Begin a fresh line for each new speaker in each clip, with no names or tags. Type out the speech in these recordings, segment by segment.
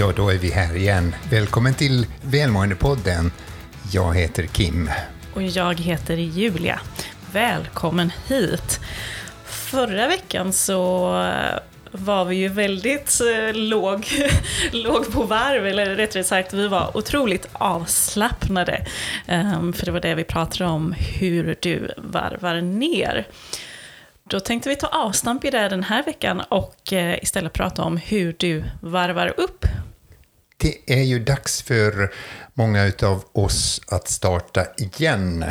Ja, då är vi här igen. Välkommen till Välmåendepodden. Jag heter Kim.
Och jag heter Julia. Välkommen hit. Förra veckan så eh, var vi ju väldigt eh, låg, låg på varv, eller rättare sagt vi var otroligt avslappnade. Ehm, för det var det vi pratade om, hur du varvar ner. Då tänkte vi ta avstamp i det den här veckan och eh, istället prata om hur du varvar upp.
Det är ju dags för många av oss att starta igen.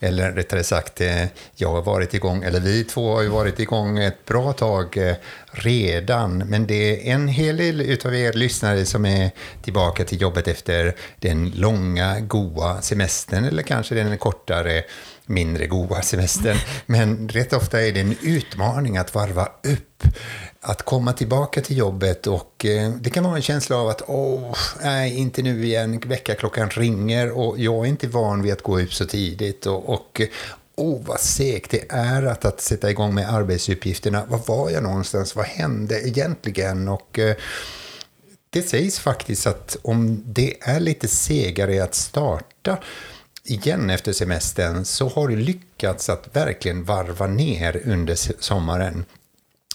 Eller rättare sagt, eh, jag har varit igång, eller vi två har ju varit igång ett bra tag eh, redan. Men det är en hel del av er lyssnare som är tillbaka till jobbet efter den långa, goa semestern, eller kanske den kortare mindre goa semestern. Men rätt ofta är det en utmaning att varva upp. Att komma tillbaka till jobbet och eh, det kan vara en känsla av att åh, nej, inte nu igen, väckarklockan ringer och jag är inte van vid att gå upp så tidigt och, och oh, vad segt det är att, att sätta igång med arbetsuppgifterna. Var var jag någonstans? Vad hände egentligen? Och eh, det sägs faktiskt att om det är lite segare att starta igen efter semestern så har du lyckats att verkligen varva ner under sommaren.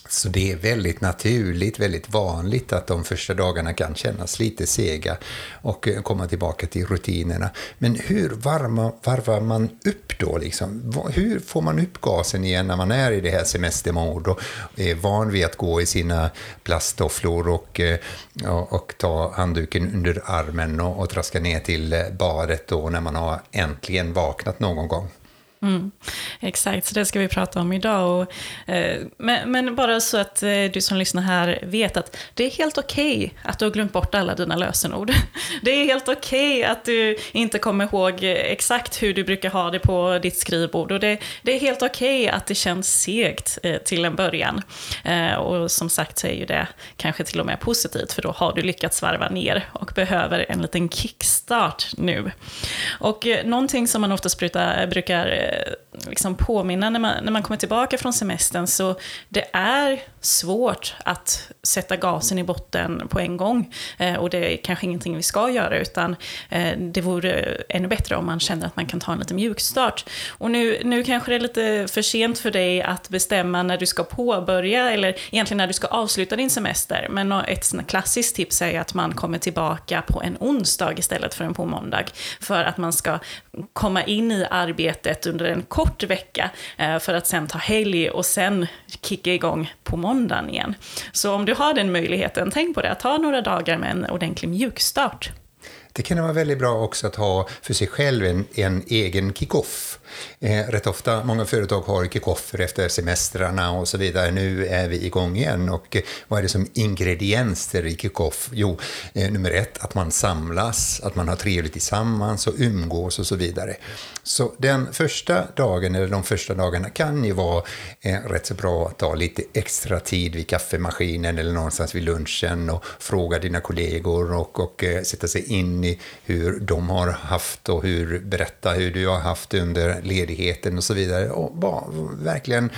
Så det är väldigt naturligt, väldigt vanligt att de första dagarna kan kännas lite sega och eh, komma tillbaka till rutinerna. Men hur varma, varvar man upp då? Liksom? Hur får man upp gasen igen när man är i det här semestermod och är van vid att gå i sina plasttofflor och, eh, och, och ta handduken under armen och, och traska ner till eh, badet då när man har äntligen vaknat någon gång?
Mm, exakt, så det ska vi prata om idag. Och, eh, men, men, bara så att eh, du som lyssnar här vet att det är helt okej okay att du har glömt bort alla dina lösenord. Det är helt okej okay att du inte kommer ihåg exakt hur du brukar ha det på ditt skrivbord. Och det, det är helt okej okay att det känns segt eh, till en början. Eh, och som sagt så är ju det kanske till och med positivt, för då har du lyckats varva ner och behöver en liten kickstart nu. Och eh, någonting som man oftast eh, brukar, brukar uh, liksom påminna när man, när man kommer tillbaka från semestern, så det är svårt att sätta gasen i botten på en gång. Eh, och det är kanske ingenting vi ska göra, utan eh, det vore ännu bättre om man känner att man kan ta en liten mjukstart. Och nu, nu kanske det är lite för sent för dig att bestämma när du ska påbörja, eller egentligen när du ska avsluta din semester. Men ett klassiskt tips är att man kommer tillbaka på en onsdag istället för en på måndag. För att man ska komma in i arbetet under en kort vecka, eh, för att sen ta helg och sen kicka igång på måndagen igen. Så om du har den möjligheten, tänk på det, ta några dagar med en ordentlig mjukstart.
Det kan vara väldigt bra också att ha för sig själv en, en egen kick-off. Eh, rätt ofta, många företag har kick-offer efter semestrarna och så vidare. Nu är vi igång igen och eh, vad är det som ingredienser i kick-off? Jo, eh, nummer ett, att man samlas, att man har trevligt tillsammans och umgås och så vidare. Så den första dagen, eller de första dagarna, kan ju vara eh, rätt så bra att ta lite extra tid vid kaffemaskinen eller någonstans vid lunchen och fråga dina kollegor och, och eh, sätta sig in i hur de har haft och hur, berätta hur du har haft under ledigheten och så vidare. Och bara verkligen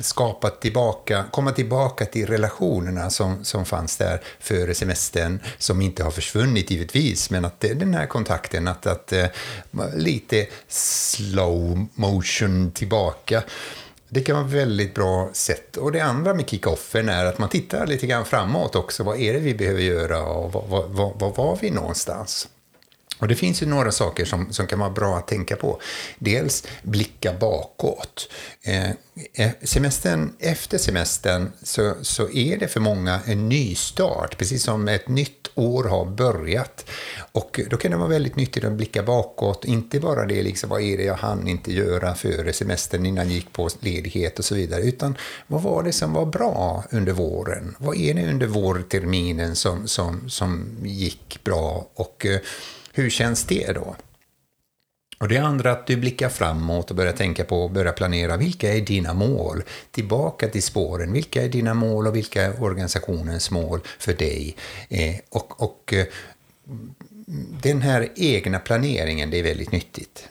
skapa tillbaka, komma tillbaka till relationerna som, som fanns där före semestern, som inte har försvunnit givetvis, men att det, den här kontakten, att, att eh, lite slow motion tillbaka. Det kan vara ett väldigt bra sätt. Och det andra med kick-offen är att man tittar lite grann framåt också. Vad är det vi behöver göra och var, var, var var vi någonstans? Och det finns ju några saker som, som kan vara bra att tänka på. Dels blicka bakåt. Eh, eh, semestern, efter semestern så, så är det för många en ny start, precis som ett nytt år har börjat. Och då kan det vara väldigt nyttigt att blicka bakåt, inte bara det liksom, vad är det jag hann inte göra före semestern innan jag gick på ledighet och så vidare, utan vad var det som var bra under våren? Vad är det under vårterminen som, som, som gick bra? Och eh, hur känns det då? Och det andra att du blickar framåt och börjar tänka på och börjar planera. Vilka är dina mål? Tillbaka till spåren. Vilka är dina mål och vilka är organisationens mål för dig? Eh, och, och eh, den här egna planeringen, det är väldigt nyttigt.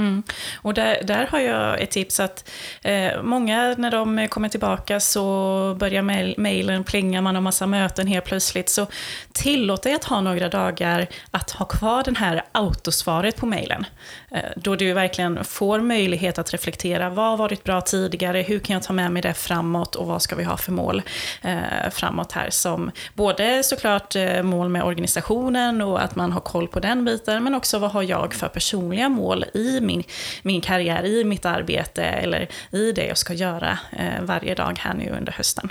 Mm. Och där, där har jag ett tips att eh, många när de kommer tillbaka så börjar mejlen plinga, man har massa möten helt plötsligt. Så tillåt dig att ha några dagar att ha kvar den här autosvaret på mejlen. Eh, då du verkligen får möjlighet att reflektera, vad har varit bra tidigare, hur kan jag ta med mig det framåt och vad ska vi ha för mål eh, framåt här som både såklart eh, mål med organisationen och att man har koll på den biten, men också vad har jag för personliga mål i min, min karriär, i mitt arbete eller i det jag ska göra eh, varje dag här nu under hösten.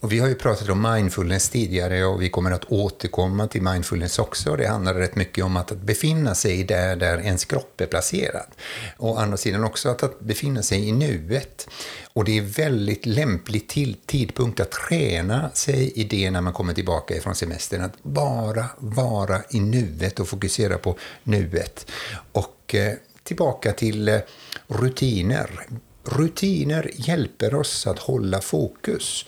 Och vi har ju pratat om mindfulness tidigare och vi kommer att återkomma till mindfulness också. Det handlar rätt mycket om att befinna sig där, där ens kropp är placerad. Och å andra sidan också att, att befinna sig i nuet. Och det är väldigt lämplig till, tidpunkt att träna sig i det när man kommer tillbaka ifrån semestern. Att bara vara i nuet och fokusera på nuet. Och eh, tillbaka till eh, rutiner. Rutiner hjälper oss att hålla fokus.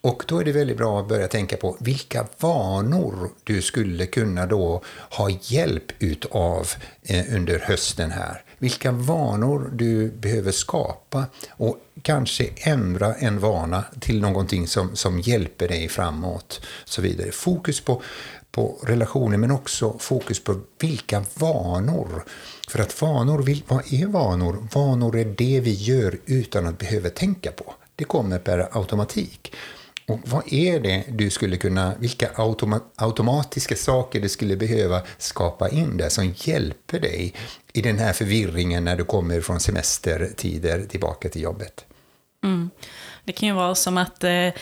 Och då är det väldigt bra att börja tänka på vilka vanor du skulle kunna då ha hjälp utav eh, under hösten här. Vilka vanor du behöver skapa och kanske ändra en vana till någonting som, som hjälper dig framåt. Så vidare. Fokus på, på relationer men också fokus på vilka vanor. För att vanor, vad är vanor? Vanor är det vi gör utan att behöva tänka på. Det kommer per automatik. Och vad är det du skulle kunna, vilka automa automatiska saker du skulle behöva skapa in där som hjälper dig i den här förvirringen när du kommer från semestertider tillbaka till jobbet?
Mm. Det kan ju vara som att eh, eh,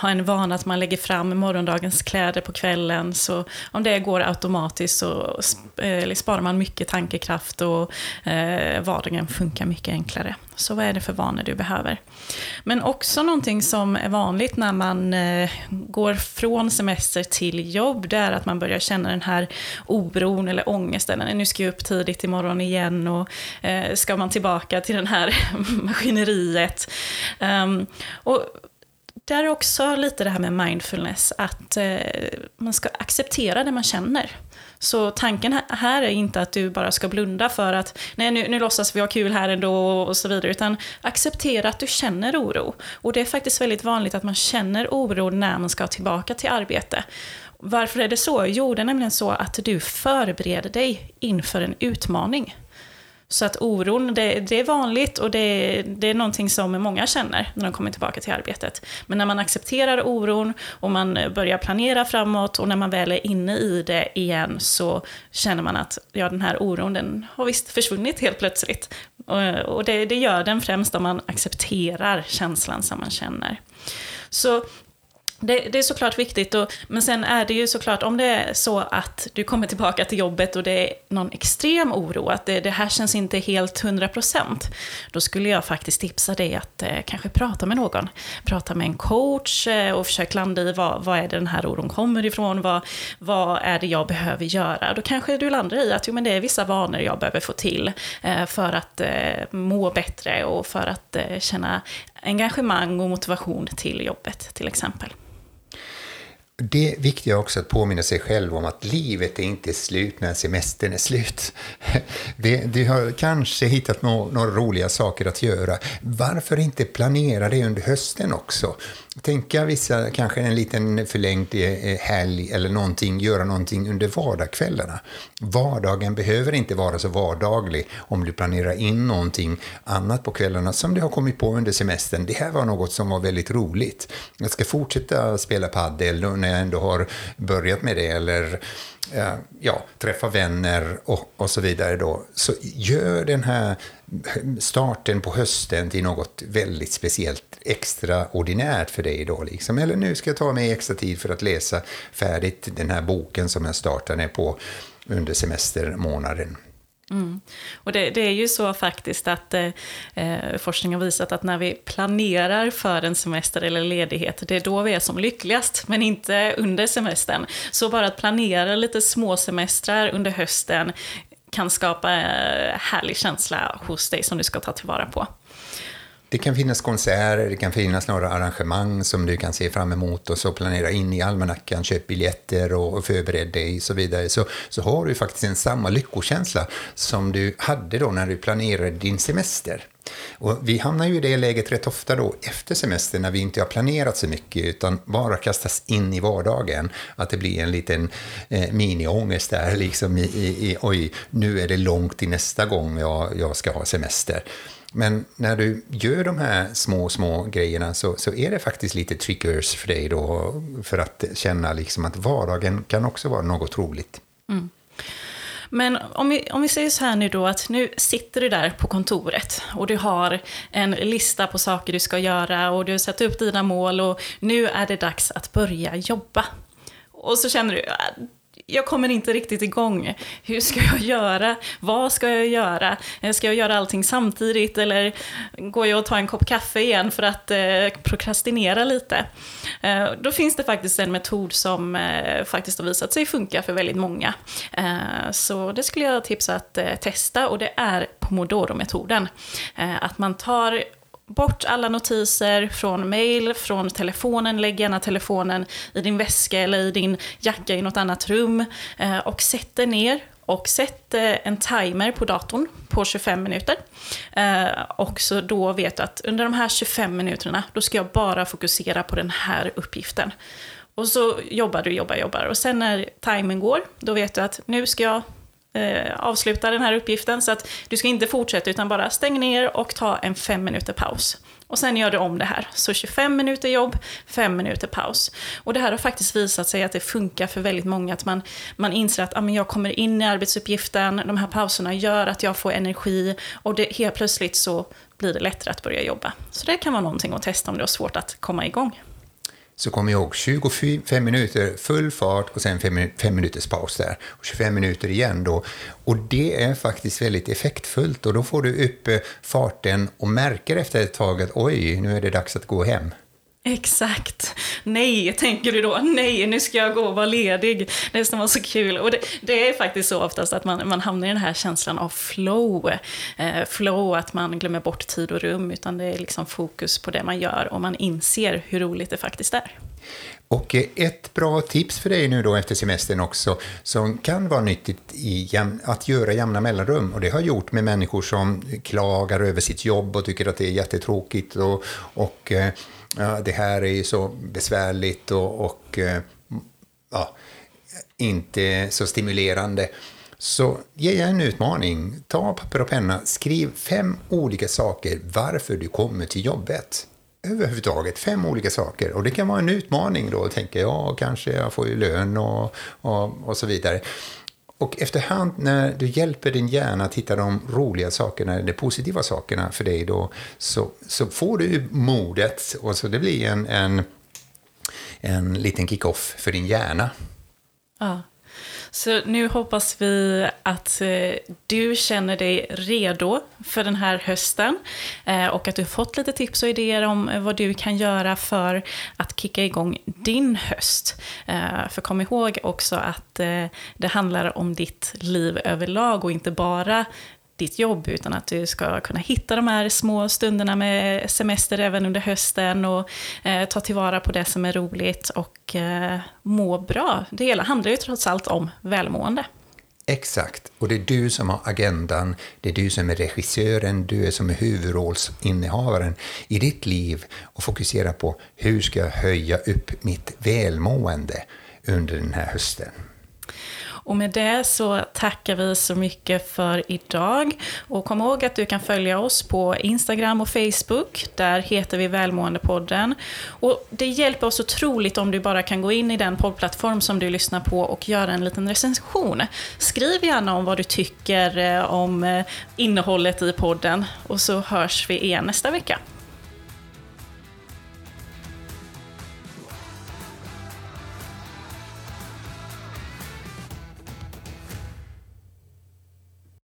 ha en vana att man lägger fram morgondagens kläder på kvällen. Så om det går automatiskt så eh, sparar man mycket tankekraft och eh, vardagen funkar mycket enklare. Så vad är det för vanor du behöver? Men också någonting som är vanligt när man eh, går från semester till jobb, det är att man börjar känna den här oron eller ångesten. Nu ska jag upp tidigt imorgon igen och eh, ska man tillbaka till det här maskineriet. Um, och där är också lite det här med mindfulness, att eh, man ska acceptera det man känner. Så tanken här är inte att du bara ska blunda för att nej nu, nu låtsas vi ha kul här ändå och så vidare, utan acceptera att du känner oro. Och det är faktiskt väldigt vanligt att man känner oro när man ska tillbaka till arbete. Varför är det så? Jo, det är nämligen så att du förbereder dig inför en utmaning. Så att oron, det, det, är vanligt och det, det är någonting som många känner när de kommer tillbaka till arbetet. Men när man accepterar oron och man börjar planera framåt och när man väl är inne i det igen så känner man att ja, den här oron den har visst försvunnit helt plötsligt. Och, och det, det gör den främst om man accepterar känslan som man känner. Så det, det, är såklart viktigt, och, men sen är det ju såklart om det är så att du kommer tillbaka till jobbet och det är någon extrem oro, att det, det här känns inte helt 100%, då skulle jag faktiskt tipsa dig att eh, kanske prata med någon. Prata med en coach eh, och försök landa i vad, vad är det den här oron kommer ifrån, vad, vad är det jag behöver göra? Då kanske du landar i att jo, men det är vissa vanor jag behöver få till eh, för att eh, må bättre och för att eh, känna engagemang och motivation till jobbet till exempel
det är viktigt också att påminna sig själv om att livet är inte slut när semestern är slut. du har kanske hittat några roliga saker att göra. Varför inte planera det under hösten också? Tänka vissa, kanske en liten förlängd eh, eh, helg eller någonting, göra någonting under vardagskvällarna. Vardagen behöver inte vara så vardaglig om du planerar in någonting annat på kvällarna som du har kommit på under semestern. Det här var något som var väldigt roligt. Jag ska fortsätta spela padel när jag ändå har börjat med det eller Eh, ja, träffa vänner och, och så vidare. Då. Så gör den här starten på hösten till något väldigt speciellt extraordinärt för dig då. Liksom. Eller nu ska jag ta mig extra tid för att läsa färdigt den här boken som jag startade på under semestermånaden.
Mm. Och det, det, är ju så faktiskt att eh, eh, forskning har visat att när vi planerar för en semester eller ledighet, det är då vi är som lyckligast, men inte under semestern. Så bara att planera lite småsemestrar under hösten kan skapa eh, härlig känsla hos dig som du ska ta tillvara på
det kan finnas konserter, det kan finnas några arrangemang som du kan se fram emot och så planera in i almanackan, köp biljetter och, och förbered dig och så vidare. Så, så har du faktiskt en samma lyckokänsla som du hade då när du planerade din semester. Och vi hamnar ju i det läget rätt ofta då efter semestern när vi inte har planerat så mycket utan bara kastas in i vardagen. Att det blir en liten eh, mini-ångest där liksom i, i, i, oj, nu är det långt till nästa gång jag, jag ska ha semester. Men när du gör de här små, små grejerna så, så är det faktiskt lite triggers för dig då för att känna liksom att vardagen kan också vara något roligt. Mm.
Men om vi, om vi säger så här nu då att nu sitter du där på kontoret och du har en lista på saker du ska göra och du har satt upp dina mål och nu är det dags att börja jobba. Och så känner du, äh, jag kommer inte riktigt igång. Hur ska jag göra? Vad ska jag göra? Ska jag göra allting samtidigt eller går jag och tar en kopp kaffe igen för att eh, prokrastinera lite? Eh, då finns det faktiskt en metod som eh, faktiskt har visat sig funka för väldigt många. Eh, så det skulle jag tipsa att eh, testa och det är Pomodoro-metoden. Eh, att man tar bort alla notiser från mail, från telefonen, lägg gärna telefonen i din väska eller i din jacka i något annat rum eh, och sätt dig ner och sätt eh, en timer på datorn på 25 minuter. Eh, och så då vet du att under de här 25 minuterna, då ska jag bara fokusera på den här uppgiften. Och så jobbar du, jobbar, jobbar. Och sen när timern går, då vet du att nu ska jag eh, avsluta den här uppgiften. Så att du ska inte fortsätta utan bara stäng ner och ta en fem minuter paus. Och sen gör du om det här. Så 25 minuter jobb, 5 minuter paus. Och det här har faktiskt visat sig att det funkar för väldigt många. Att man, man inser att ah, men jag kommer in i arbetsuppgiften, de här pauserna gör att jag får energi och det, helt plötsligt så blir det lättare att börja jobba. Så det kan vara någonting att testa om du har svårt att komma igång
så kom jag ihåg 25 minuter full fart och sen 5 minuters paus där. Och 25 minuter igen då. Och det är faktiskt väldigt effektfullt och då får du upp eh, farten och märker efter ett tag att oj, nu är det dags att gå hem.
Exakt. Nej, tänker du då. Nej, nu ska jag gå och vara ledig. Det ska vara så kul. Och det, det, är faktiskt så oftast att man, man hamnar i den här känslan av flow. Eh, flow, att man glömmer bort tid och rum, utan det är liksom fokus på det man gör och man inser hur roligt det faktiskt är.
Och eh, ett bra tips för dig nu då efter semestern också, som kan vara nyttigt i att göra jämna mellanrum, och det har jag gjort med människor som klagar över sitt jobb och tycker att det är jättetråkigt och, och eh, ja, det här är ju så besvärligt och, och eh, ja, inte så stimulerande. Så ge en utmaning. Ta papper och penna. Skriv fem olika saker varför du kommer till jobbet. Överhuvudtaget fem olika saker. Och det kan vara en utmaning då. Tänka, ja, kanske jag får ju lön och, och, och så vidare. Och efterhand när du hjälper din hjärna att hitta de roliga sakerna, de positiva sakerna för dig då, så, så får du modet och så det blir en, en, en liten kick-off för din hjärna.
Ja. Så nu hoppas vi att eh, du känner dig redo för den här hösten eh, och att du fått lite tips och idéer om eh, vad du kan göra för att kicka igång din höst. För kom ihåg också att det handlar om ditt liv överlag och inte bara ditt jobb, utan att du ska kunna hitta de här små stunderna med semester även under hösten och eh, ta tillvara på det som är roligt och eh, må bra. Det hela handlar ju trots allt om välmående.
Exakt, och det är du som har agendan, det är du som är regissören, du är som är huvudrollsinnehavaren i ditt liv och fokusera på hur ska jag höja upp mitt välmående under den här hösten.
Och med det så tackar vi så mycket för idag. Och kom ihåg att du kan följa oss på Instagram och Facebook. Där heter vi Välmåendepodden. Och det hjälper oss otroligt om du bara kan gå in i den poddplattform som du lyssnar på och göra en liten recension. Skriv gärna om vad du tycker eh, om eh, innehållet i podden och så hörs vi igen nästa vecka.